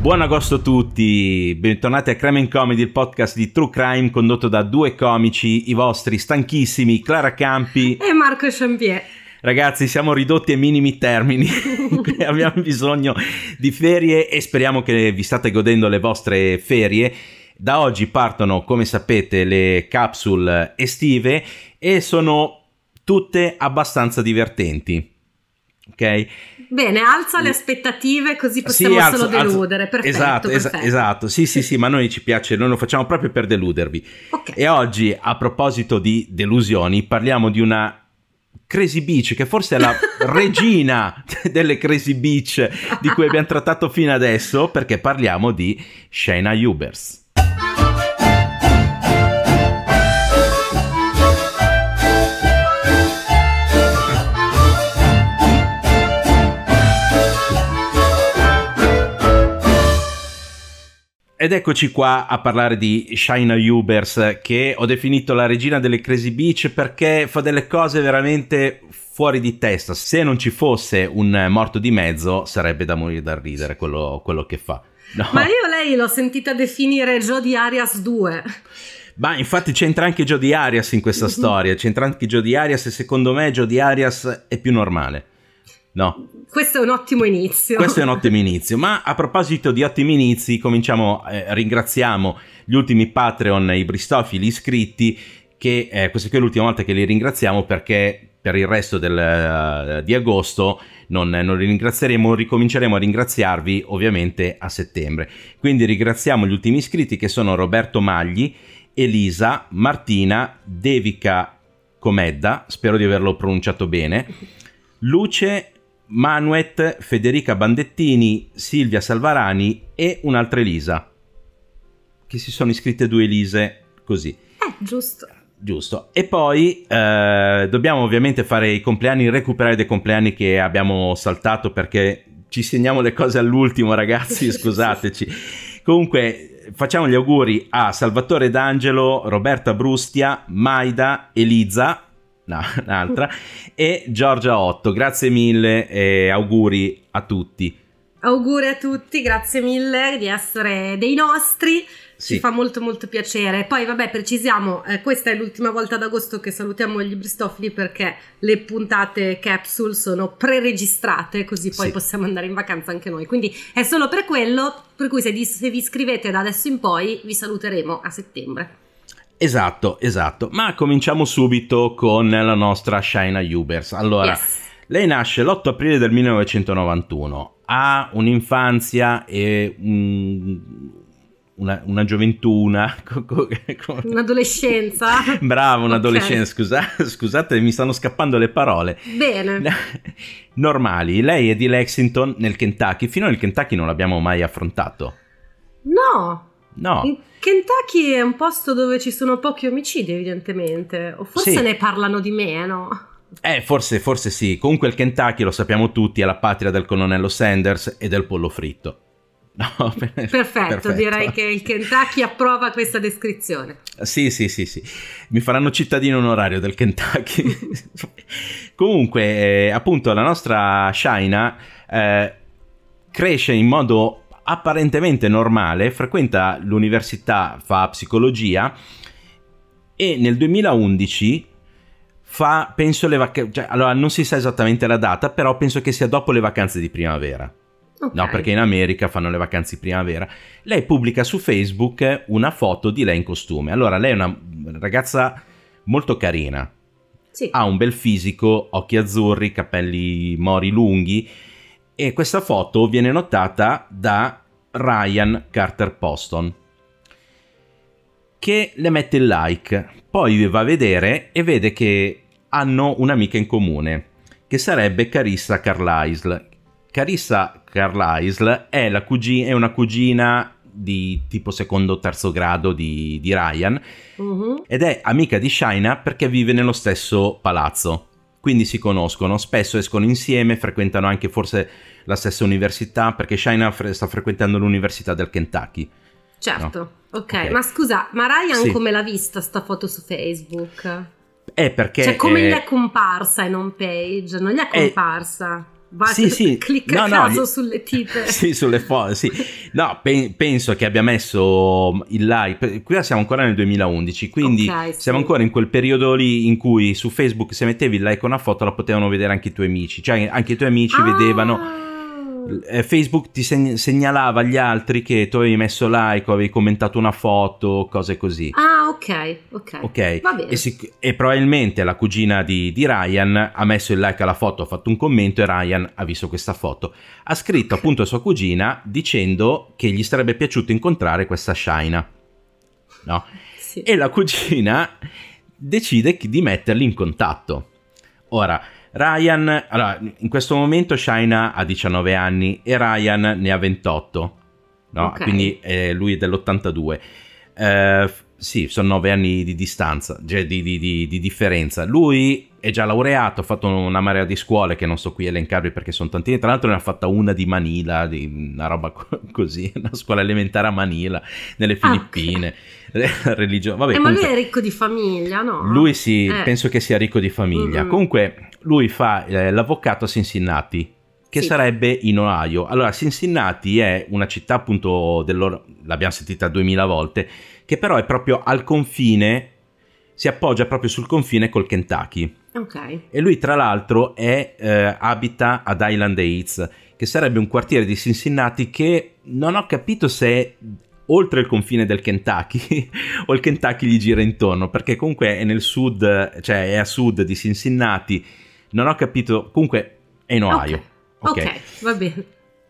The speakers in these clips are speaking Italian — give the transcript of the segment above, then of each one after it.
Buon agosto a tutti, bentornati a Crime Comedy, il podcast di True Crime condotto da due comici, i vostri stanchissimi Clara Campi e Marco Champier. Ragazzi, siamo ridotti ai minimi termini, abbiamo bisogno di ferie e speriamo che vi state godendo le vostre ferie. Da oggi partono, come sapete, le capsule estive e sono tutte abbastanza divertenti. Ok? Bene, alza le aspettative così possiamo sì, alzo, solo deludere. Alzo, perfetto, esatto, perfetto. Es- esatto, sì, sì, sì, ma noi ci piace, noi lo facciamo proprio per deludervi. Okay. E oggi, a proposito di delusioni, parliamo di una Crazy Beach, che forse è la regina delle Crazy Beach di cui abbiamo trattato fino adesso, perché parliamo di Shayna Hubers. Ed eccoci qua a parlare di Shaina Hubers, che ho definito la regina delle Crazy Beach perché fa delle cose veramente fuori di testa. Se non ci fosse un morto di mezzo, sarebbe da morire dal ridere quello, quello che fa. No. Ma io lei l'ho sentita definire Jodie Arias 2. Ma infatti c'entra anche Jodie Arias in questa storia, c'entra anche Jodie Arias e secondo me Jodie Arias è più normale. No. Questo è un ottimo inizio. Questo è un ottimo inizio. Ma a proposito di ottimi inizi, cominciamo, eh, ringraziamo gli ultimi Patreon, i Bristofili iscritti, che eh, questa qui è l'ultima volta che li ringraziamo perché per il resto del, uh, di agosto non, non, li ringrazieremo, ricominceremo a ringraziarvi ovviamente a settembre. Quindi ringraziamo gli ultimi iscritti che sono Roberto Magli, Elisa, Martina, Devica Comedda, spero di averlo pronunciato bene, Luce Manuet, Federica Bandettini, Silvia Salvarani e un'altra Elisa. Che si sono iscritte due Elise così. Eh, giusto. Giusto. E poi eh, dobbiamo ovviamente fare i compleanni, recuperare dei compleanni che abbiamo saltato perché ci segniamo le cose all'ultimo, ragazzi, scusateci. Comunque, facciamo gli auguri a Salvatore D'Angelo, Roberta Brustia, Maida, Elisa, no, un'altra, e Giorgia Otto. Grazie mille e auguri a tutti. Auguri a tutti, grazie mille di essere dei nostri. Sì. Ci fa molto molto piacere. Poi vabbè, precisiamo, eh, questa è l'ultima volta d'agosto che salutiamo gli Bristofili perché le puntate capsule sono pre-registrate, così poi Sì. possiamo andare in vacanza anche noi. Quindi è solo per quello, per cui se, di- se vi iscrivete da adesso in poi vi saluteremo a settembre. Esatto, esatto. Ma cominciamo subito con la nostra Shaina Hubers. Allora, Yes. lei nasce l'8 aprile del 1991, ha un'infanzia e un- una, una gioventù, una... Un'adolescenza. Bravo, un'adolescenza, scusa, scusate, mi stanno scappando le parole. Bene. Normali, lei è di Lexington nel Kentucky, fino al Kentucky non l'abbiamo mai affrontato. No, No, In Kentucky è un posto dove ci sono pochi omicidi, evidentemente. O forse Sì. ne parlano di meno. eh, forse, forse sì. Comunque il Kentucky, lo sappiamo tutti, è la patria del colonnello Sanders e del pollo fritto. No, Perfetto, direi che il Kentucky approva questa descrizione. Sì, sì, sì, sì. Mi faranno cittadino onorario del Kentucky. Comunque, eh, appunto, la nostra Shaina eh, cresce in modo apparentemente normale, frequenta l'università, fa psicologia e nel 2011 fa, penso, le vacanze... Cioè, allora, non si sa esattamente la data, però penso che sia dopo le vacanze di primavera. Ok. No, perché in America fanno le vacanze di primavera. Lei pubblica su Facebook una foto di lei in costume. Allora, lei è una ragazza molto carina, Sì. Ha un bel fisico, occhi azzurri, capelli mori lunghi e questa foto viene notata da Ryan Carter Poston che le mette il like, poi va a vedere e vede che hanno un'amica in comune, che sarebbe Carissa Carlisle. Carissa Carlisle è, cugi- è una cugina di tipo secondo o terzo grado di, di Ryan uh-huh. ed è amica di Shaina perché vive nello stesso palazzo. Quindi si conoscono, spesso escono insieme, frequentano anche forse la stessa università perché Shaina fre- sta frequentando l'università del Kentucky. Certo, no? okay. ok, ma scusa, ma Ryan sì. come l'ha vista sta foto su Facebook? È perché... Cioè come è... gli è comparsa in home page? Non gli è comparsa? È... Va, sì, sì. Clicca no, caso no, sulle tipe. sì, sulle foto, sì. No, pe- penso che abbia messo il like. Qui siamo ancora nel 2011, quindi okay, siamo sì. ancora in quel periodo lì in cui su Facebook se mettevi il like a una foto la potevano vedere anche i tuoi amici. Cioè anche i tuoi amici ah. vedevano Facebook ti seg- segnalava agli altri che tu avevi messo like o avevi commentato una foto, cose così. Ah, ok, ok. okay. E, sic- e, probabilmente la cugina di, di, Ryan ha messo il like alla foto, ha fatto un commento e Ryan ha visto questa foto. Ha scritto okay. appunto a sua cugina dicendo che gli sarebbe piaciuto incontrare questa Shaina. No? Sì. E la cugina decide di metterli in contatto. Ora, Ryan, allora, in questo momento Shaina ha 19 anni e Ryan ne ha 28, no? Okay. quindi eh, lui è dell'82. Eh, sì, sono 9 anni di distanza, cioè di, di, di, di, differenza. Lui è già laureato, ha fatto una marea di scuole che non sto qui a elencarvi perché sono tantine. Tra l'altro ne ha fatta una di Manila, di una roba così, una scuola elementare a Manila, nelle ah, Filippine. Okay. Religio- Vabbè, eh, comunque, ma lui è ricco di famiglia, no? Lui sì, eh. penso che sia ricco di famiglia. Mm-hmm. Comunque lui fa eh, l'avvocato a Cincinnati, che sì. sarebbe in Ohio. Allora, Cincinnati è una città appunto, l'abbiamo sentita duemila volte, che però è proprio al confine, si appoggia proprio sul confine col Kentucky. Ok. E lui tra l'altro è, eh, abita ad Island Heights, che sarebbe un quartiere di Cincinnati che non ho capito se è oltre il confine del Kentucky o il Kentucky gli gira intorno, perché comunque è nel sud, cioè è a sud di Cincinnati non ho capito. Comunque è in Ohio. Ok, okay. okay va bene.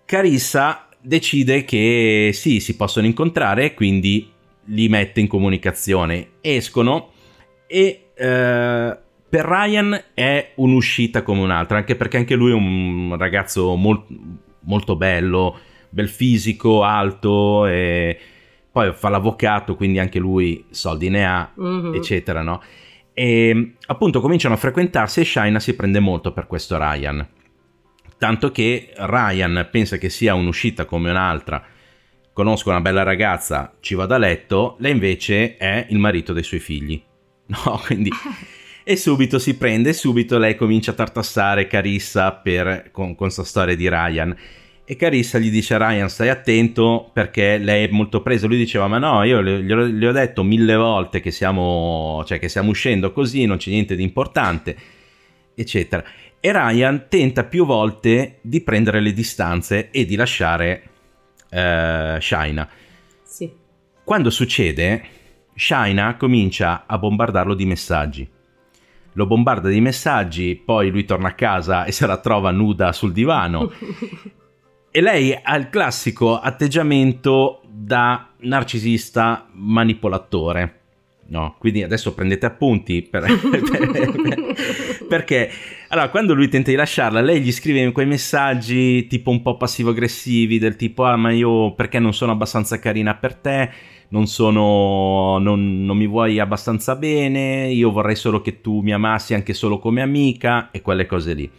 Carissa decide che sì, si possono incontrare, quindi li mette in comunicazione. Escono e eh, per Ryan è un'uscita come un'altra, anche perché anche lui è un ragazzo molt, molto bello, bel fisico, alto e poi fa l'avvocato, quindi anche lui soldi ne ha, mm-hmm. eccetera, no? E appunto cominciano a frequentarsi e Shaina si prende molto per questo Ryan. Tanto che Ryan pensa che sia un'uscita come un'altra. Conosco una bella ragazza, ci vado a letto, lei invece è il marito dei suoi figli. No, quindi... E subito si prende, subito lei comincia a tartassare Carissa per, con questa storia di Ryan e Carissa gli dice a Ryan stai attento perché lei è molto presa, lui diceva ma no io gli ho detto mille volte che stiamo, cioè che stiamo uscendo così, non c'è niente di importante, eccetera. E Ryan tenta più volte di prendere le distanze e di lasciare eh, Shaina. Sì. Quando succede, Shaina comincia a bombardarlo di messaggi. Lo bombarda di messaggi, poi lui torna a casa e se la trova nuda sul divano E lei ha il classico atteggiamento da narcisista manipolatore. No, quindi adesso prendete appunti per, per, perché allora quando lui tenta di lasciarla, lei gli scrive quei messaggi tipo un po' passivo-aggressivi del tipo "Ah, ma io perché non sono abbastanza carina per te? Non sono non, non mi vuoi abbastanza bene, io vorrei solo che tu mi amassi anche solo come amica" e quelle cose lì.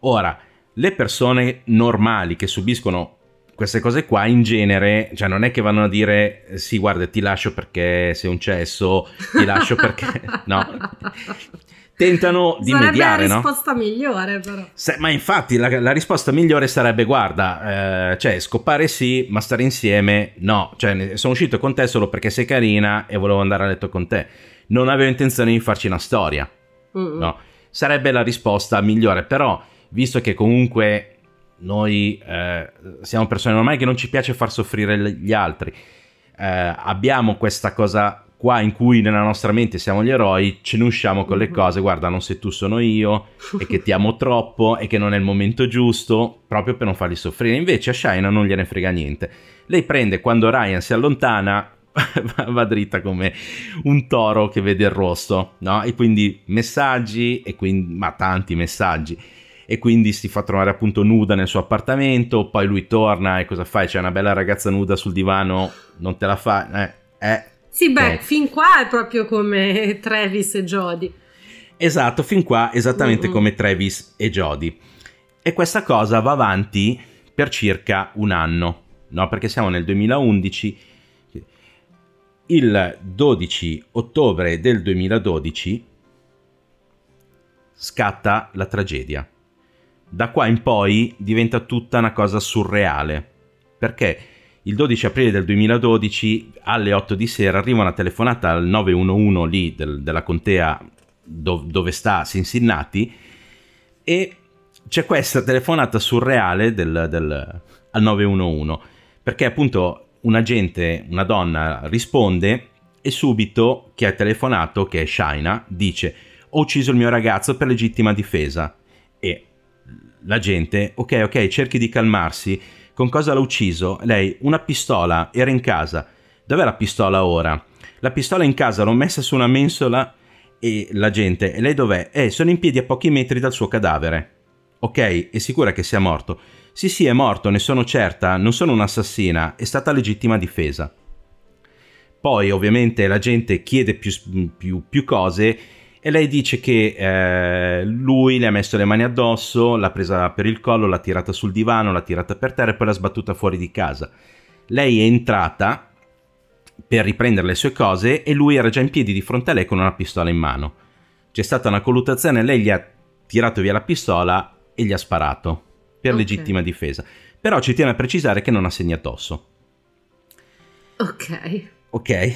Ora, le persone normali che subiscono queste cose qua in genere, cioè non è che vanno a dire sì guarda ti lascio perché sei un cesso, ti lascio perché no. Tentano di sarebbe mediare, no? la risposta no? migliore però. Se, ma infatti la, la, risposta migliore sarebbe guarda, eh, cioè scopare sì, ma stare insieme no. Cioè sono uscito con te solo perché sei carina e volevo andare a letto con te. Non avevo intenzione di farci una storia. Mm-mm. No. Sarebbe la risposta migliore, però visto che comunque noi eh, siamo persone normali che non ci piace far soffrire gli altri, eh, abbiamo questa cosa qua in cui nella nostra mente siamo gli eroi, ce ne usciamo con le Mhm. cose, guarda, non sei tu, sono io, e che ti amo troppo, e che non è il momento giusto, proprio per non farli soffrire. Invece a Shaina non gliene frega niente. Lei prende quando Ryan si allontana, va- va dritta come un toro che vede il rosso, no? E quindi messaggi, e quindi, ma tanti messaggi. E quindi si fa trovare appunto nuda nel suo appartamento, poi lui torna e cosa fai? C'è una bella ragazza nuda sul divano, non te la fa? Eh, eh, Sì, beh, Eh. fin qua è proprio come Travis e Jody. Esatto, fin qua esattamente Mm-mm. come Travis e Jody. E questa cosa va avanti per circa un anno, no? Perché siamo nel 2011. Il 12 ottobre del 2012 scatta la tragedia. Da qua in poi diventa tutta una cosa surreale. Perché il 12 aprile del 2012 alle 8 di sera arriva una telefonata al 911 lì del- della contea dov- dove sta Cincinnati e c'è questa telefonata surreale del, del- al 911 perché appunto un agente, una donna risponde e subito chi ha telefonato, che è Shaina, dice ho ucciso il mio ragazzo per legittima difesa. E l'agente, ok ok cerchi di calmarsi, con cosa l'ha ucciso? Lei, una pistola, era in casa, dov'è la pistola ora? La pistola in casa l'ho messa su una mensola e la gente, e lei dov'è? Eh, sono in piedi a pochi metri dal suo cadavere. Ok, è sicura che sia morto? Sì, sì, è morto, ne sono certa, non sono un'assassina, è stata legittima difesa. Poi, ovviamente, la gente chiede più, più- più cose e lei dice che eh, lui le ha messo le mani addosso, l'ha presa per il collo, l'ha tirata sul divano, l'ha tirata per terra e poi l'ha sbattuta fuori di casa. Lei è entrata per riprendere le sue cose e lui era già in piedi di fronte a lei con una pistola in mano. C'è stata una colluttazione, lei gli ha tirato via la pistola e gli ha sparato per Ok. legittima difesa. Però ci tiene a precisare che non ha segni addosso. Ok. Ok?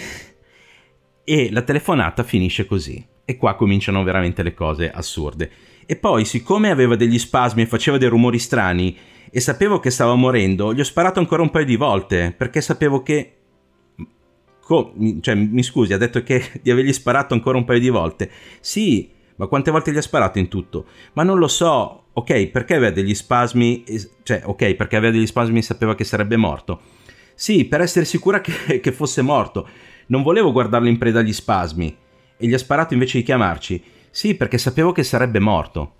E la telefonata finisce così. E qua cominciano veramente le cose assurde. E poi, siccome aveva degli spasmi e faceva dei rumori strani e sapevo che stava morendo, gli ho sparato ancora un paio di volte perché sapevo che. Co- cioè, mi scusi, ha detto che di avergli sparato ancora un paio di volte. Sì, ma quante volte gli ha sparato in tutto? Ma non lo so. Ok, perché aveva degli spasmi? Cioè, ok, perché aveva degli spasmi e sapeva che sarebbe morto. Sì, per essere sicura che, che fosse morto. Non volevo guardarlo in preda agli spasmi. E gli ha sparato invece di chiamarci. Sì, perché sapevo che sarebbe morto.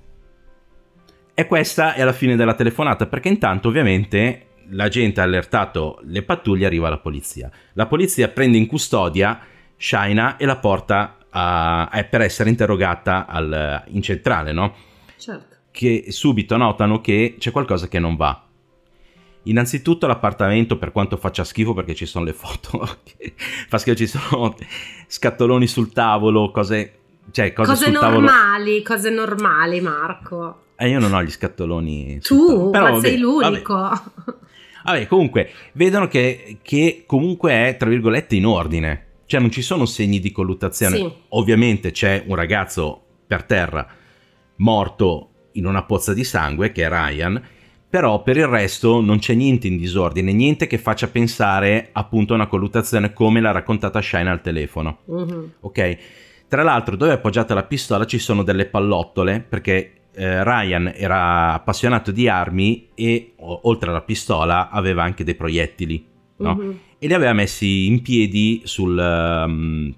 E questa è la fine della telefonata, perché intanto ovviamente la gente ha allertato le pattuglie, arriva la polizia. La polizia prende in custodia Shaina e la porta a- eh, per essere interrogata al- in centrale, no? Certo. che subito notano che c'è qualcosa che non va. Innanzitutto l'appartamento, per quanto faccia schifo, perché ci sono le foto, fa schifo, ci sono scattoloni sul tavolo, cose, cioè cose, Cose sul tavolo. normali, cose normali, Marco. Eh, io non ho gli scattoloni. Tu. Però ma vabbè, sei l'unico. Vabbè, Vabbè, comunque, vedono che, che comunque è, tra virgolette, in ordine. Cioè non ci sono segni di colluttazione. Sì. Ovviamente c'è un ragazzo per terra morto in una pozza di sangue, che è Ryan, però per il resto non c'è niente in disordine, niente che faccia pensare appunto a una colluttazione come l'ha raccontata Shine al telefono. Mhm. Ok? Tra l'altro, dove è appoggiata la pistola ci sono delle pallottole, perché eh, Ryan era appassionato di armi e o- oltre alla pistola aveva anche dei proiettili, no? Mhm. E li aveva messi in piedi sul, ehm,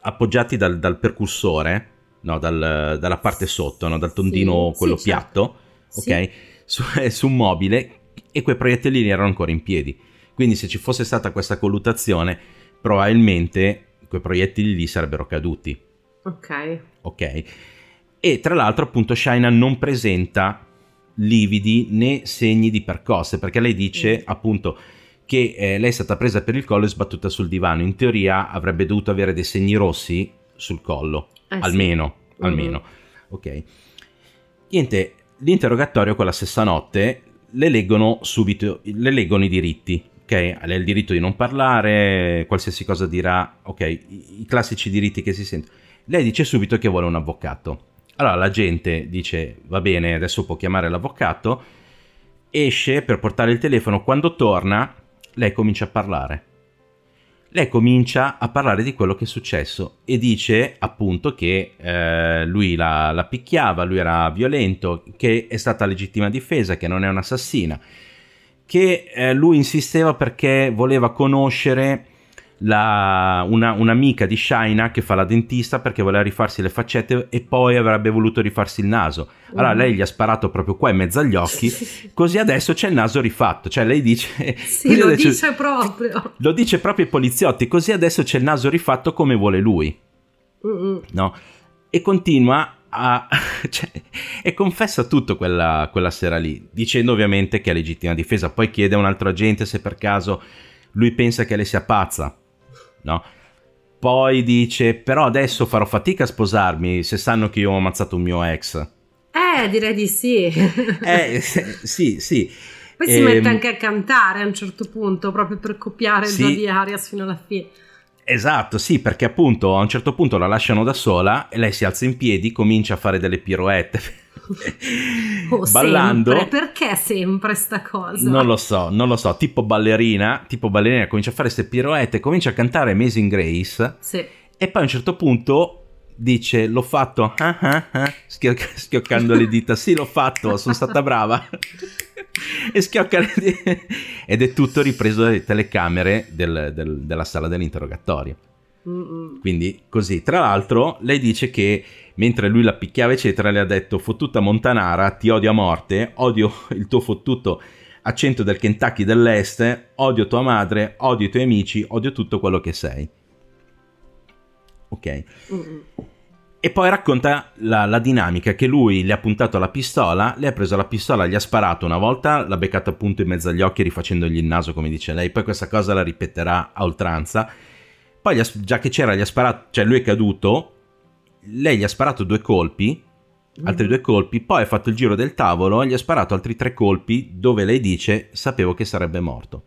appoggiati dal, dal percussore, no? Dal- dalla parte sotto, no? dal tondino Sì, quello sì, certo. piatto, Sì. Su, su un mobile e quei proiettili erano ancora in piedi. Quindi se ci fosse stata questa colluttazione, probabilmente quei proiettili lì sarebbero caduti, Ok. ok? E tra l'altro appunto Shaina non presenta lividi né segni di percosse, perché lei dice Mm. appunto che eh, lei è stata presa per il collo e sbattuta sul divano. In teoria avrebbe dovuto avere dei segni rossi sul collo, Eh sì. almeno, Mhm. almeno. Ok. Niente, l'interrogatorio quella stessa notte le leggono subito, le leggono i diritti. Ok, lei ha il diritto di non parlare, qualsiasi cosa dirà, ok, i, i classici diritti che si sentono. Lei dice subito che vuole un avvocato. Allora la gente dice, va bene, adesso può chiamare l'avvocato, esce per portare il telefono, quando torna lei comincia a parlare. Lei comincia a parlare di quello che è successo e dice appunto che eh, lui la, la, picchiava, lui era violento, che è stata legittima difesa, che non è un'assassina, che eh, lui insisteva perché voleva conoscere la, una, un'amica di Shaina che fa la dentista perché voleva rifarsi le faccette e poi avrebbe voluto rifarsi il naso. Allora mm. lei gli ha sparato proprio qua in mezzo agli occhi, così adesso c'è il naso rifatto. Cioè lei dice... Sì, lo adesso, dice proprio. Lo dice proprio ai poliziotti, così adesso c'è il naso rifatto come vuole lui. Mm-mm. No? E continua a, cioè, e confessa tutto quella, quella, sera lì, dicendo ovviamente che è legittima difesa. Poi chiede a un altro agente se per caso lui pensa che lei sia pazza no? Poi dice, però adesso farò fatica a sposarmi se sanno che io ho ammazzato un mio ex. Eh, direi di sì. eh, sì, sì. Poi si mette ehm, anche a cantare a un certo punto, proprio per copiare sì. il di Arias fino alla fine. Esatto, sì, perché appunto a un certo punto la lasciano da sola e lei si alza in piedi, comincia a fare delle piroette oh, ballando. Sempre. Perché sempre sta cosa? Non lo so, non lo so. Tipo ballerina, tipo ballerina comincia a fare queste piroette, comincia a cantare Amazing Grace. Sì. E poi a un certo punto dice l'ho fatto ah, ah, ah, schioccando le dita sì l'ho fatto sono stata brava e schiocca le dita ed è tutto ripreso dalle telecamere del, del, della sala dell'interrogatorio Mm-mm. quindi così. Tra l'altro lei dice che mentre lui la picchiava eccetera le ha detto fottuta Montanara ti odio a morte odio il tuo fottuto accento del Kentucky dell'est odio tua madre odio i tuoi amici odio tutto quello che sei. Ok. E poi racconta la, la, dinamica che lui le ha puntato la pistola le ha preso la pistola gli ha sparato una volta l'ha beccata appunto in mezzo agli occhi rifacendogli il naso come dice lei. Poi questa cosa la ripeterà a oltranza poi già che c'era gli ha sparato cioè lui è caduto lei gli ha sparato due colpi, altri mm. due colpi, poi ha fatto il giro del tavolo gli ha sparato altri tre colpi dove lei dice sapevo che sarebbe morto.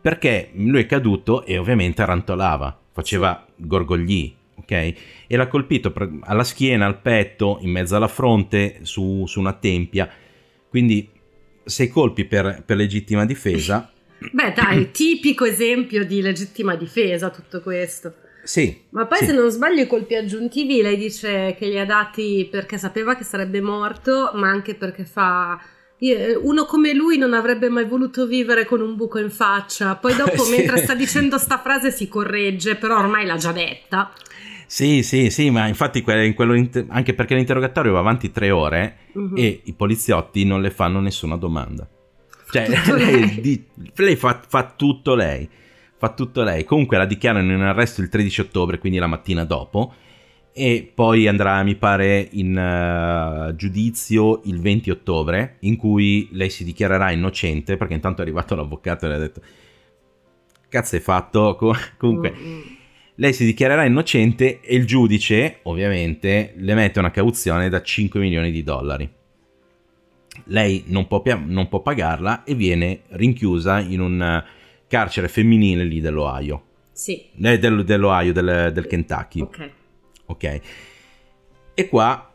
Perché lui è caduto e ovviamente rantolava, faceva gorgogli, ok? E l'ha colpito alla schiena, al petto, in mezzo alla fronte, su, su una tempia. Quindi sei colpi per, per legittima difesa. Beh dai, tipico esempio di legittima difesa tutto questo. Sì. Ma poi sì. se non sbaglio i colpi aggiuntivi lei dice che li ha dati perché sapeva che sarebbe morto, ma anche perché fa... Uno come lui non avrebbe mai voluto vivere con un buco in faccia. Poi dopo, sì. mentre sta dicendo sta frase, si corregge, però ormai l'ha già detta. Sì, sì, sì, ma infatti anche perché l'interrogatorio va avanti tre ore uh-huh. e i poliziotti non le fanno nessuna domanda. Cioè, lei, lei fa, fa tutto lei fa tutto lei. Comunque la dichiarano in arresto il 13 ottobre, quindi la mattina dopo, e poi andrà, mi pare, in uh, giudizio il 20 ottobre, in cui lei si dichiarerà innocente, perché intanto è arrivato l'avvocato e le ha detto, cazzo hai fatto? Comunque... Mm-hmm. Lei si dichiarerà innocente e il giudice, ovviamente, le mette una cauzione da 5 milioni di dollari. Lei non può, non può pagarla e viene rinchiusa in un carcere femminile lì dell'Ohio. Sì. Eh, del, dell'Ohio, del, del Kentucky. Ok. Ok. E qua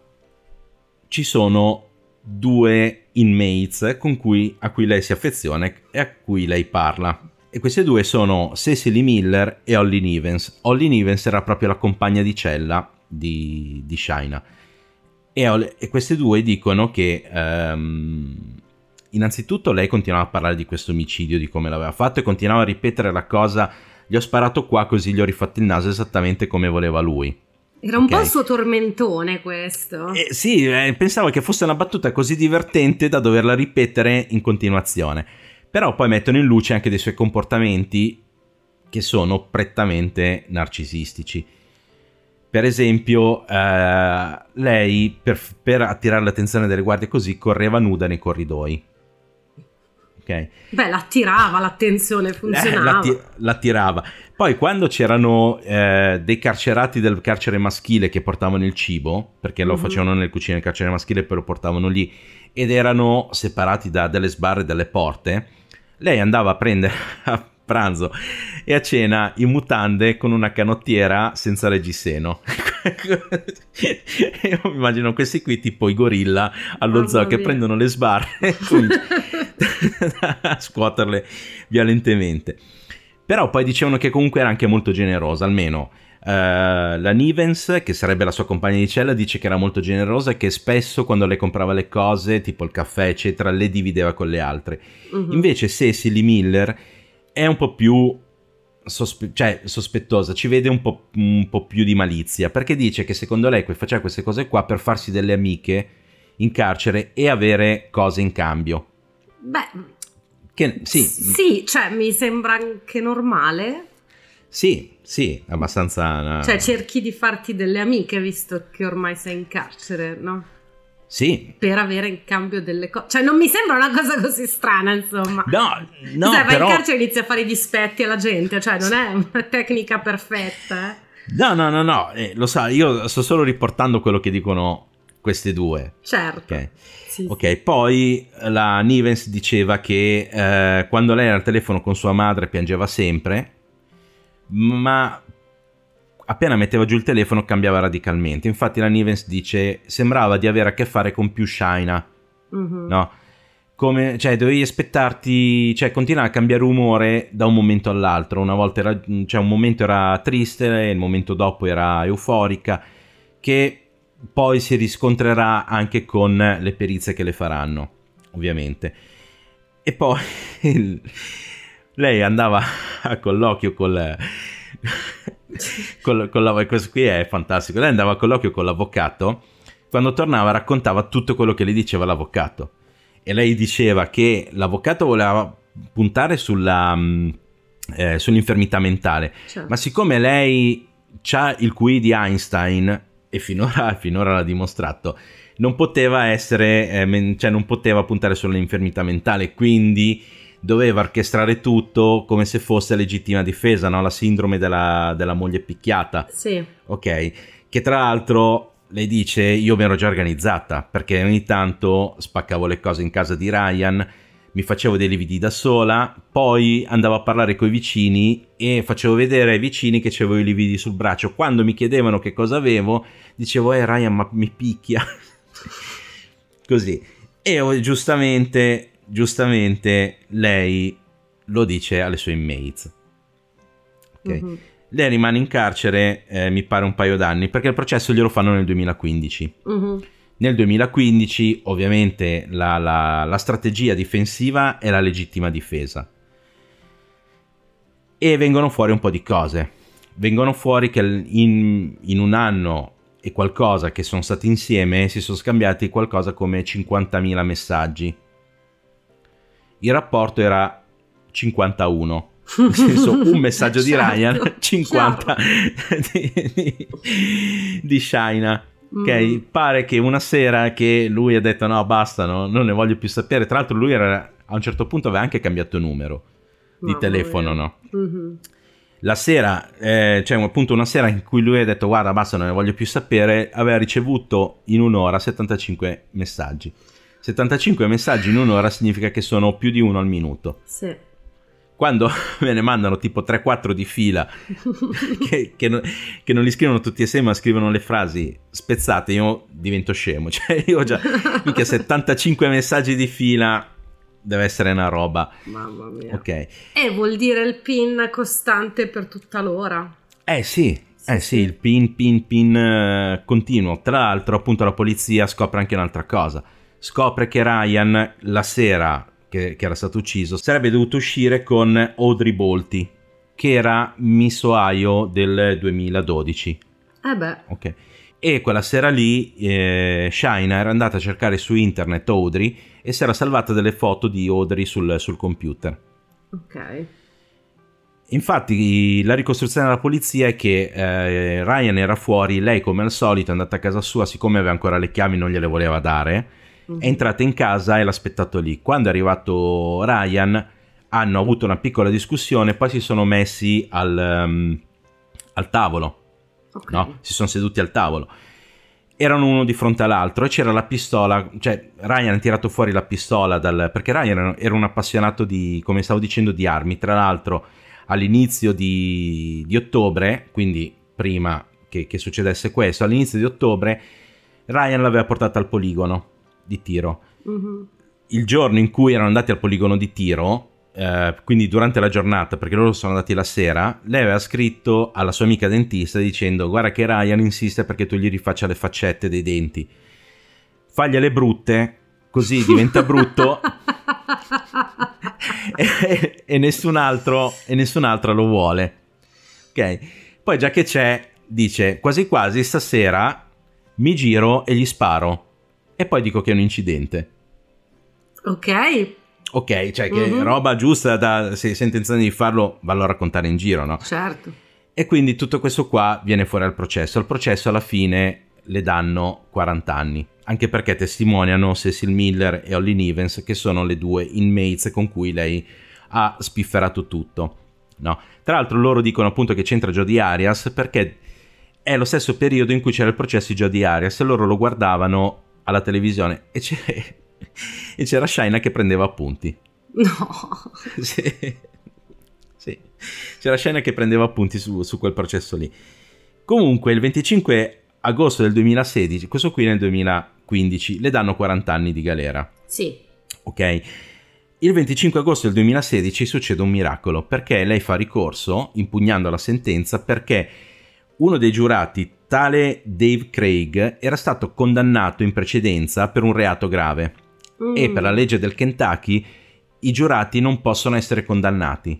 ci sono due inmates cui, a cui lei si affeziona e a cui lei parla. E queste due sono Cecily Miller e Holly Nivens. Holly Nivens era proprio la compagna di cella di, di Shaina. E, e, queste due dicono che um, innanzitutto lei continuava a parlare di questo omicidio, di come l'aveva fatto e continuava a ripetere la cosa, gli ho sparato qua così gli ho rifatto il naso esattamente come voleva lui. Era un okay. po' il suo tormentone questo. Eh, sì, eh, pensavo che fosse una battuta così divertente da doverla ripetere in continuazione. Però poi mettono in luce anche dei suoi comportamenti che sono prettamente narcisistici. Per esempio, eh, lei per, per attirare l'attenzione delle guardie così correva nuda nei corridoi ok? Beh, l'attirava l'attenzione, funzionava. Eh, l'attirava. Poi quando c'erano eh, dei carcerati del carcere maschile che portavano il cibo, perché lo mm-hmm. facevano nel cucine del carcere maschile e poi lo portavano lì, ed erano separati da delle sbarre e delle porte, lei andava a prendere a pranzo e a cena in mutande con una canottiera senza reggiseno. Io mi immagino questi qui tipo i gorilla allo zoo che prendono le sbarre a scuoterle violentemente. Però poi dicevano che comunque era anche molto generosa, almeno uh, la Nivens, che sarebbe la sua compagna di cella, dice che era molto generosa e che spesso quando lei comprava le cose, tipo il caffè, eccetera, le divideva con le altre. Uh-huh. Invece Cecily Miller è un po' più sospe- cioè, sospettosa, ci vede un po', un po' più di malizia, perché dice che secondo lei faceva queste cose qua per farsi delle amiche in carcere e avere cose in cambio. Beh, che, sì. sì, cioè mi sembra anche normale. Sì, sì, abbastanza... Cioè cerchi di farti delle amiche visto che ormai sei in carcere, no? Sì. Per avere in cambio delle cose. Cioè non mi sembra una cosa così strana, insomma. No, no, però... vai in carcere e inizi a fare i dispetti alla gente, cioè non è una tecnica perfetta, eh. No, no, no, no, eh, lo sa, io sto solo riportando quello che dicono queste due. Certo. Ok, sì, okay. poi la Nivens diceva che eh, quando lei era al telefono con sua madre piangeva sempre, ma appena metteva giù il telefono cambiava radicalmente. Infatti la Nivens dice sembrava di avere a che fare con più Shaina, mm-hmm. no? Come, cioè, dovevi aspettarti, cioè, continuava a cambiare umore da un momento all'altro. Una volta era, cioè, un momento era triste, il momento dopo era euforica, che poi si riscontrerà anche con le perizie che le faranno, ovviamente. E poi lei andava a colloquio col, col, col, questo qui è fantastico. Lei andava a colloquio con l'avvocato. Quando tornava raccontava tutto quello che le diceva l'avvocato. E lei diceva che l'avvocato voleva puntare sulla, mm, eh, sull'infermità mentale. Certo. Ma siccome lei ha il QI di Einstein e finora, finora l'ha dimostrato, non poteva essere, eh, cioè non poteva puntare sull'infermità mentale, quindi doveva orchestrare tutto come se fosse legittima difesa, no? la sindrome della, della moglie picchiata. Sì. Ok, che tra l'altro lei dice io mi ero già organizzata perché ogni tanto spaccavo le cose in casa di Ryan mi facevo dei lividi da sola, poi andavo a parlare con i vicini e facevo vedere ai vicini che avevo i lividi sul braccio. Quando mi chiedevano che cosa avevo, dicevo, eh Ryan, ma mi picchia. Così. E giustamente, giustamente, lei lo dice alle sue inmates. Ok. Mm-hmm. Lei rimane in carcere, eh, mi pare un paio d'anni, perché il processo glielo fanno nel 2015. Mm-hmm. Nel 2015 ovviamente la, la, la strategia difensiva è la legittima difesa. E vengono fuori un po' di cose. Vengono fuori che in, in un anno e qualcosa che sono stati insieme si sono scambiati qualcosa come 50.000 messaggi. Il rapporto era 51 nel senso un messaggio di certo, Ryan 50 di, di, di Shaina Ok, mm. pare che una sera che lui ha detto no basta, no, non ne voglio più sapere. Tra l'altro lui era, a un certo punto aveva anche cambiato numero di Mamma telefono, mia. no? Mm-hmm. La sera, eh, cioè appunto una sera in cui lui ha detto guarda basta, non ne voglio più sapere, aveva ricevuto in un'ora 75 messaggi. 75 messaggi in un'ora significa che sono più di uno al minuto. Sì. Quando me ne mandano tipo 3-4 di fila che, che, non, che, non, li scrivono tutti assieme ma scrivono le frasi spezzate io divento scemo. Cioè io ho già mica 75 messaggi di fila deve essere una roba. Mamma mia. Ok. E vuol dire il pin costante per tutta l'ora. Eh sì eh sì, il pin, pin, pin uh, continuo. Tra l'altro, appunto, la polizia scopre anche un'altra cosa. Scopre che Ryan la sera che, che, era stato ucciso, sarebbe dovuto uscire con Audrey Bolti, che era Miss Ohio del 2012. Eh beh. Ok. E quella sera lì eh, Shaina era andata a cercare su internet Audrey e si era salvata delle foto di Audrey sul, sul computer. Ok. Infatti la ricostruzione della polizia è che eh, Ryan era fuori, lei come al solito è andata a casa sua, siccome aveva ancora le chiavi non gliele voleva dare, è entrata in casa e l'ha aspettato lì. Quando è arrivato Ryan hanno avuto una piccola discussione, poi si sono messi al, um, al tavolo. Okay. No? Si sono seduti al tavolo. Erano uno di fronte all'altro e c'era la pistola, cioè Ryan ha tirato fuori la pistola dal, perché Ryan era un appassionato di, come stavo dicendo, di armi. Tra l'altro all'inizio di, di ottobre, quindi prima che, che succedesse questo, all'inizio di ottobre Ryan l'aveva portata al poligono di tiro. Mm-hmm. Il giorno in cui erano andati al poligono di tiro, eh, quindi durante la giornata, perché loro sono andati la sera, lei aveva scritto alla sua amica dentista dicendo guarda che Ryan insiste perché tu gli rifaccia le faccette dei denti. Fagliele brutte, così diventa brutto e, e, nessun altro, e nessun altro lo vuole. Ok, poi già che c'è, dice quasi quasi stasera mi giro e gli sparo e poi dico che è un incidente. Ok. Ok, cioè che mm-hmm. roba giusta da se sei intenzione di farlo, vallo a raccontare in giro, no? Certo. E quindi tutto questo qua viene fuori al processo. Al processo alla fine le danno 40 anni, anche perché testimoniano Cecil Miller e Holly Nivens, che sono le due inmates con cui lei ha spifferato tutto. No. Tra l'altro loro dicono appunto che c'entra Jodi Arias perché è lo stesso periodo in cui c'era il processo di Jodi Arias e loro lo guardavano alla televisione e, e c'era Shaina che prendeva appunti. No. sì. sì. C'era Shaina che prendeva appunti su, su quel processo lì. Comunque il 25 agosto del 2016, questo qui nel 2015, le danno 40 anni di galera. Sì. Ok. Il 25 agosto del 2016 succede un miracolo perché lei fa ricorso impugnando la sentenza perché uno dei giurati, tale Dave Craig, era stato condannato in precedenza per un reato grave mm. e per la legge del Kentucky i giurati non possono essere condannati.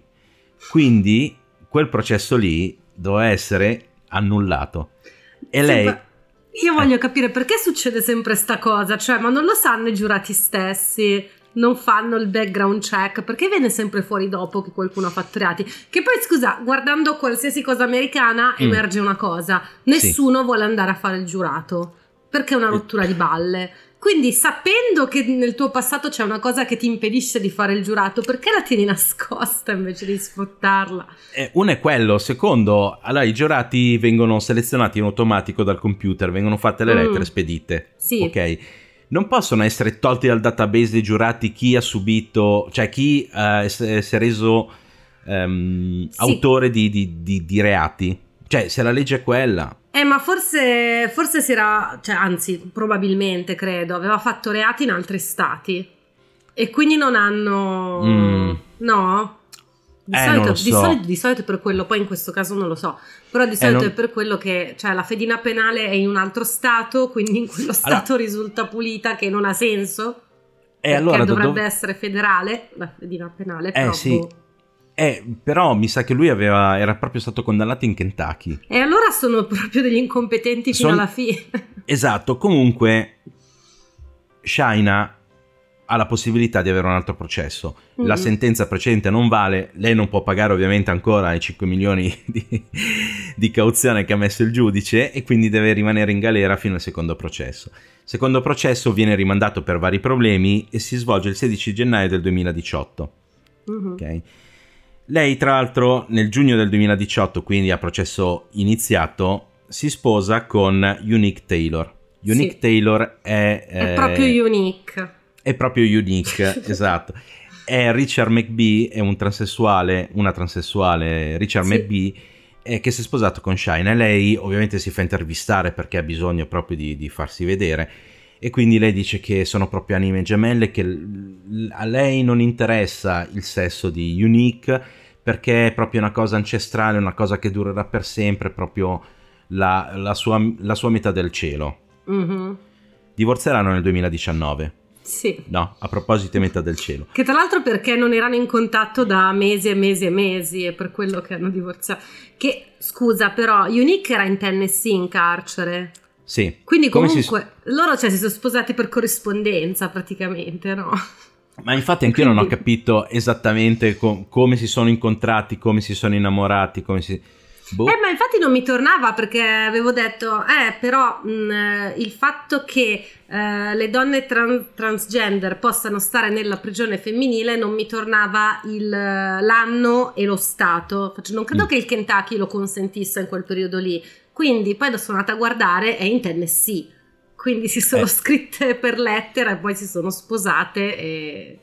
Quindi quel processo lì doveva essere annullato. E lei... Io voglio eh. capire perché succede sempre sta cosa, cioè, ma non lo sanno i giurati stessi, non fanno il background check, perché viene sempre fuori dopo che qualcuno ha fatto reati. Che poi, scusa, guardando qualsiasi cosa americana mm. emerge una cosa, nessuno sì. vuole andare a fare il giurato, perché è una rottura di balle. Quindi, sapendo che nel tuo passato c'è una cosa che ti impedisce di fare il giurato, perché la tieni nascosta invece di sfruttarla? Eh, uno è quello. Secondo, allora i giurati vengono selezionati in automatico dal computer, vengono fatte le mm. lettere spedite. Sì. Ok. Non possono essere tolti dal database dei giurati chi ha subito, cioè chi uh, si è reso um, sì. autore di, di, di, di reati. Cioè, se la legge è quella, eh, ma forse, forse si era, cioè, anzi, probabilmente credo, aveva fatto reati in altri stati. E quindi non hanno. Mm. No? Di, eh, solito, so. di, solito, di, solito, per quello, poi in questo caso non lo so, però di eh, solito eh, non... è per quello che cioè, la fedina penale è in un altro stato, quindi in quello stato allora... risulta pulita, che non ha senso. E allora dovrebbe dove... essere federale la fedina penale. Eh sì. Eh, però mi sa che lui aveva, era proprio stato condannato in Kentucky. E allora sono proprio degli incompetenti fino Son... alla fine. Esatto, comunque Shaina ha la possibilità di avere un altro processo. Mm. La sentenza precedente non vale, lei non può pagare ovviamente ancora i 5 milioni di, di, cauzione che ha messo il giudice e quindi deve rimanere in galera fino al secondo processo. Il secondo processo viene rimandato per vari problemi e si svolge il 16 gennaio del 2018. Mm-hmm. Ok. Lei, tra l'altro, nel giugno del 2018, quindi a processo iniziato, si sposa con Unique Taylor. Unique sì. Taylor è... È eh, proprio unique. È proprio unique, esatto. È Richard McBee, è un transessuale, una transessuale, Richard sì. McBee, eh, che si è sposato con Shine. E lei ovviamente si fa intervistare perché ha bisogno proprio di, di farsi vedere e quindi lei dice che sono proprio anime gemelle, che a lei non interessa il sesso di Unique perché è proprio una cosa ancestrale, una cosa che durerà per sempre, proprio la, la, sua, la sua, metà del cielo. Mm-hmm. Divorzieranno nel 2019. Sì. No, a proposito di metà del cielo. Che tra l'altro perché non erano in contatto da mesi e mesi e mesi, è per quello che hanno divorziato. Che, scusa, però, Unique era in Tennessee in carcere. Sì. Quindi comunque si... loro cioè, si sono sposati per corrispondenza praticamente, no? Ma infatti anch'io Quindi... non ho capito esattamente com- come si sono incontrati, come si sono innamorati, come si... Boh. Eh, ma infatti non mi tornava perché avevo detto, eh, però mh, eh, il fatto che eh, le donne trans- transgender possano stare nella prigione femminile non mi tornava il, l'anno e lo stato. Non credo mm. che il Kentucky lo consentisse in quel periodo lì. Quindi poi sono andata a guardare, è in Tennessee. Quindi si sono eh. scritte per lettera e poi si sono sposate e,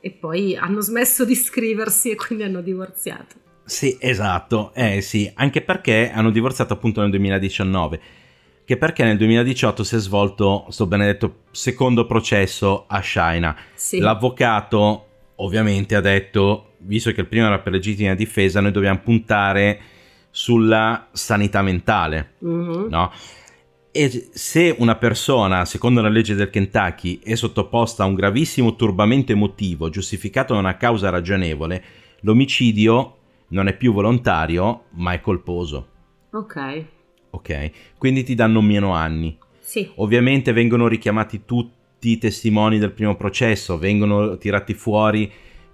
e poi hanno smesso di scriversi e quindi hanno divorziato. Sì, esatto, eh sì, anche perché hanno divorziato appunto nel 2019, che perché nel 2018 si è svolto sto benedetto secondo processo a Shaina. Sì. L'avvocato ovviamente ha detto visto che il primo era per legittima difesa, noi dobbiamo puntare sulla sanità mentale, Mhm. no? E se una persona, secondo la legge del Kentucky, è sottoposta a un gravissimo turbamento emotivo giustificato da una causa ragionevole, l'omicidio non è più volontario, ma è colposo. Ok. Ok? Quindi ti danno meno anni. Sì. Ovviamente vengono richiamati tutti i testimoni del primo processo, vengono tirati fuori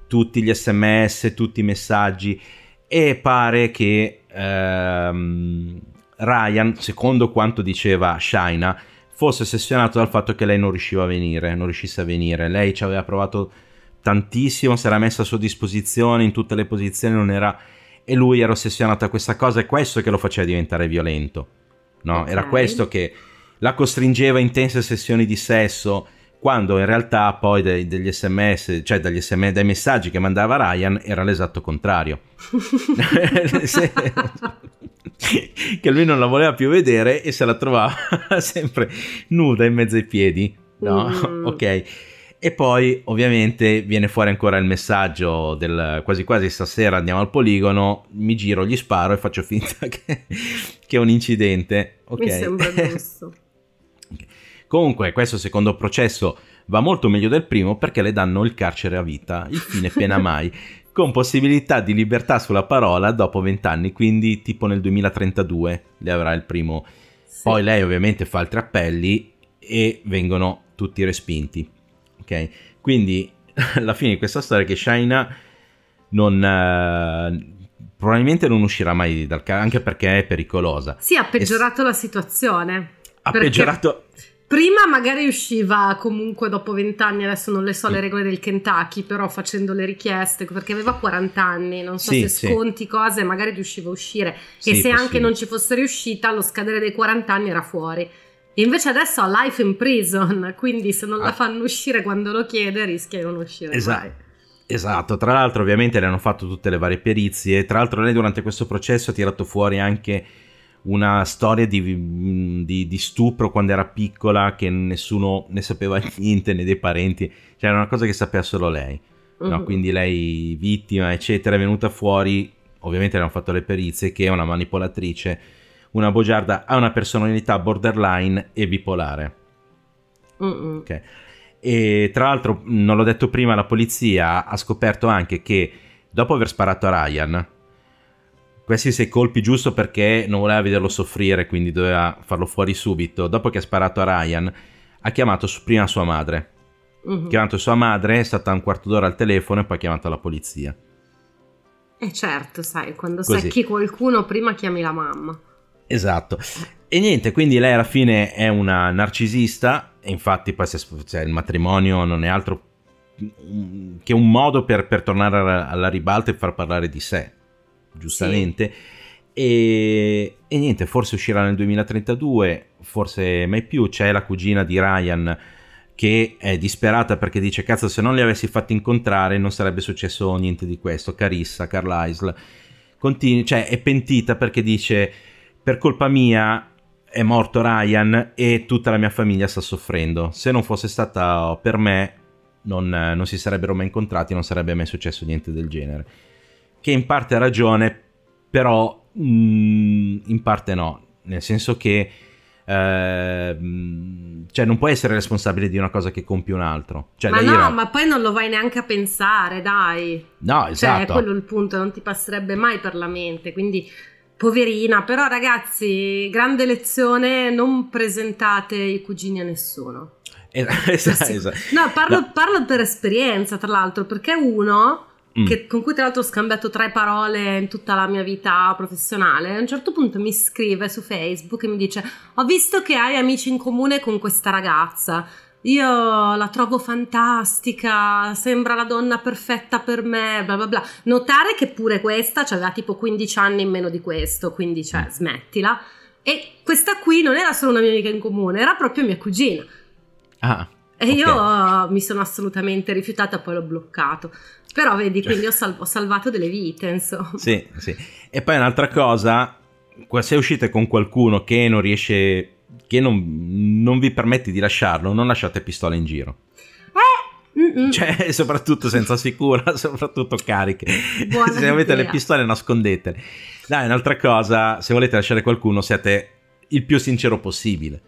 tutti gli sms, tutti i messaggi e pare che ehm, Ryan, secondo quanto diceva Shaina, fosse ossessionato dal fatto che lei non riusciva a venire, non riuscisse a venire. Lei ci aveva provato tantissimo, si era messa a sua disposizione in tutte le posizioni, non era... e lui era ossessionato a questa cosa, è questo che lo faceva diventare violento. No, Ok. era questo che la costringeva a intense sessioni di sesso, quando in realtà poi dai- degli sms, cioè dagli sms, dai messaggi che mandava Ryan, era l'esatto contrario. Che lui non la voleva più vedere e se la trovava sempre nuda in mezzo ai piedi. No, Mm. ok. E poi ovviamente viene fuori ancora il messaggio del quasi quasi stasera andiamo al poligono, mi giro, gli sparo e faccio finta che, che è un incidente. Ok. Mi sembra giusto. Comunque, questo secondo processo va molto meglio del primo perché le danno il carcere a vita, il fine pena mai, con possibilità di libertà sulla parola dopo vent'anni, quindi tipo nel 2032 le avrà il primo. Sì. Poi lei ovviamente fa altri appelli e vengono tutti respinti. Ok? Quindi alla fine di questa storia è che Shaina non... eh, probabilmente non uscirà mai dal carcere, anche perché è pericolosa. Sì, ha peggiorato la situazione. Ha peggiorato... Prima magari usciva comunque dopo vent'anni, adesso non le so le Mm. regole del Kentucky, però facendo le richieste, perché aveva 40 anni, non so Sì, se sì. sconti cose, magari riusciva a uscire. Sì, e se anche possibile. non ci fosse riuscita, allo scadere dei 40 anni era fuori. E invece adesso ha life in prison, quindi se non Ah. la fanno uscire quando lo chiede rischia di non uscire Esatto. mai. Esatto, tra l'altro ovviamente le hanno fatto tutte le varie perizie, tra l'altro lei durante questo processo ha tirato fuori anche una storia di, di- di stupro quando era piccola che nessuno ne sapeva niente né dei parenti, cioè era una cosa che sapeva solo lei, no? Mhm. quindi lei vittima eccetera è venuta fuori, ovviamente le hanno fatto le perizie che è una manipolatrice, una bogiarda, ha una personalità borderline e bipolare. Mm-mm. Ok. E tra l'altro, non l'ho detto prima, la polizia ha scoperto anche che dopo aver sparato a Ryan, questi sei colpi giusto perché non voleva vederlo soffrire, quindi doveva farlo fuori subito. Dopo che ha sparato a Ryan, ha chiamato prima sua madre. Ha chiamato sua madre, è stata un quarto d'ora al telefono e poi ha chiamato la polizia. E certo, sai, quando Così. secchi qualcuno prima chiami la mamma. Esatto. E niente, quindi lei alla fine è una narcisista infatti poi cioè, il matrimonio non è altro mm, che un modo per, per tornare alla, alla ribalta e far parlare di sé, giustamente. E, e niente, forse uscirà nel 2032, forse mai più. C'è la cugina di Ryan che è disperata perché dice cazzo se non li avessi fatti incontrare non sarebbe successo niente di questo. Carissa, Carlisle, continui, cioè è pentita perché dice per colpa mia è morto Ryan e tutta la mia famiglia sta soffrendo. Se non fosse stata per me, non, non si sarebbero mai incontrati, non sarebbe mai successo niente del genere. Che in parte ha ragione, però mm, in parte no. Nel senso che ehm, cioè non puoi essere responsabile di una cosa che compie un altro. Cioè, ma no, era- ma poi non lo vai neanche a pensare, dai. no, Cioè, è esatto. quello il punto, non ti passerebbe mai per la mente, quindi poverina, però ragazzi, grande lezione, non presentate i cugini a nessuno. Es- esatto, Sì. esatto. No, parlo, No. parlo per esperienza, tra l'altro, perché uno Mm. che- con cui tra l'altro ho scambiato tre parole in tutta la mia vita professionale, a un certo punto mi scrive su Facebook e mi dice ho visto che hai amici in comune con questa ragazza. Io la trovo fantastica, sembra la donna perfetta per me, bla bla bla. Notare che pure questa aveva tipo 15 anni in meno di questo, quindi cioè Mm. smettila. E questa qui non era solo una mia amica in comune, era proprio mia cugina. Ah, E ok. io mi sono assolutamente rifiutata, poi l'ho bloccato. Però vedi, quindi ho, sal- ho salvato delle vite, insomma. Sì, sì. E poi un'altra cosa, se uscite con qualcuno che non riesce, che non, non vi permette di lasciarlo, non lasciate pistole in giro. Eh, Mm-mm. Cioè, soprattutto senza sicura, soprattutto cariche. Buona se avete idea. le pistole nascondetele. Dai, un'altra cosa, se volete lasciare qualcuno siate il più sincero possibile.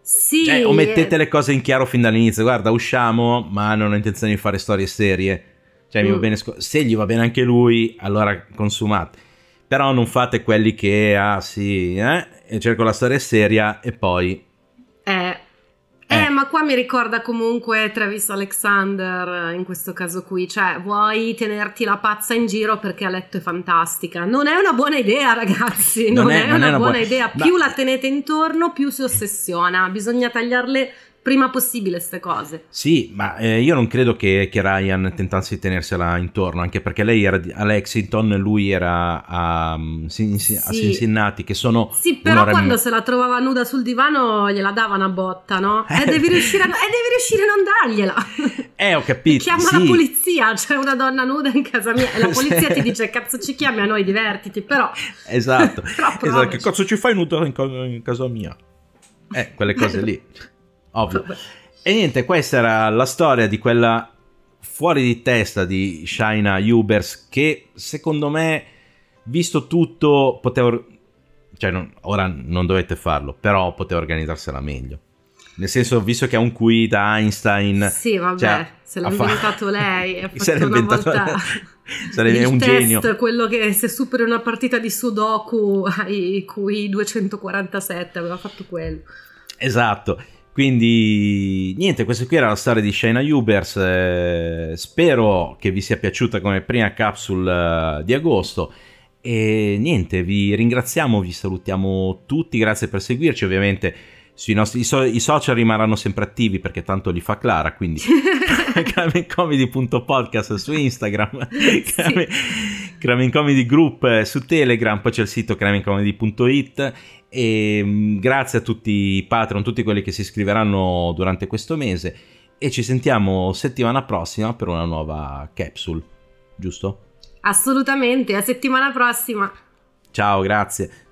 Sì. Cioè, o mettete le cose in chiaro fin dall'inizio. Guarda, usciamo, ma non ho intenzione di fare storie serie. Cioè, mm. mi va mm. bene sc- se gli va bene anche lui, allora consumate. Però non fate quelli che, ah sì, eh, e cerco la storia seria e poi... Eh, eh, eh, ma qua mi ricorda comunque Travis Alexander in questo caso qui, cioè vuoi tenerti la pazza in giro perché a letto è fantastica. Non è una buona idea, ragazzi, non, non è, è, non una, è una buona, buona idea. Più ma... la tenete intorno, più si ossessiona. Bisogna tagliarle prima possibile queste cose. Sì, ma eh, io non credo che, che, Ryan tentasse di tenersela intorno, anche perché lei era a Lexington, lui era a, a Cincinnati, che sono... Sì, però quando in... se la trovava nuda sul divano gliela dava una botta, no? E devi riuscire a, e devi riuscire a non dargliela. Eh, ho capito. Chiama sì. la polizia, c'è una donna nuda in casa mia e la polizia ti dice cazzo ci chiami a noi, divertiti, però... Esatto. però esatto. Che cazzo ci fai nuda in, in casa mia? Eh, quelle cose lì ovvio. E niente, questa era la storia di quella fuori di testa di Shaina Hubers che secondo me, visto tutto, poteva... Cioè, non, ora non dovete farlo, però poteva organizzarsela meglio. Nel senso, visto che ha un QI da Einstein... Sì, vabbè, cioè, se l'ha inventato fa... lei, ha fatto una inventato... volta... Sarebbe un test, genio. quello che se superi una partita di Sudoku hai QI 247, aveva fatto quello. Esatto. Quindi niente, questa qui era la storia di Shaina Hubers. Eh, spero che vi sia piaciuta come prima capsule eh, di agosto. E niente, vi ringraziamo, vi salutiamo tutti, grazie per seguirci. Ovviamente sui nostri, i, so, i social rimarranno sempre attivi perché tanto li fa Clara. Quindi cramencomedy.podcast su Instagram, sì. Cramen Comedy Group eh, su Telegram, poi c'è il sito cramencomedy.it e mm, grazie a tutti i patron, tutti quelli che si iscriveranno durante questo mese e ci sentiamo settimana prossima per una nuova capsule, giusto? Assolutamente, a settimana prossima. Ciao, grazie.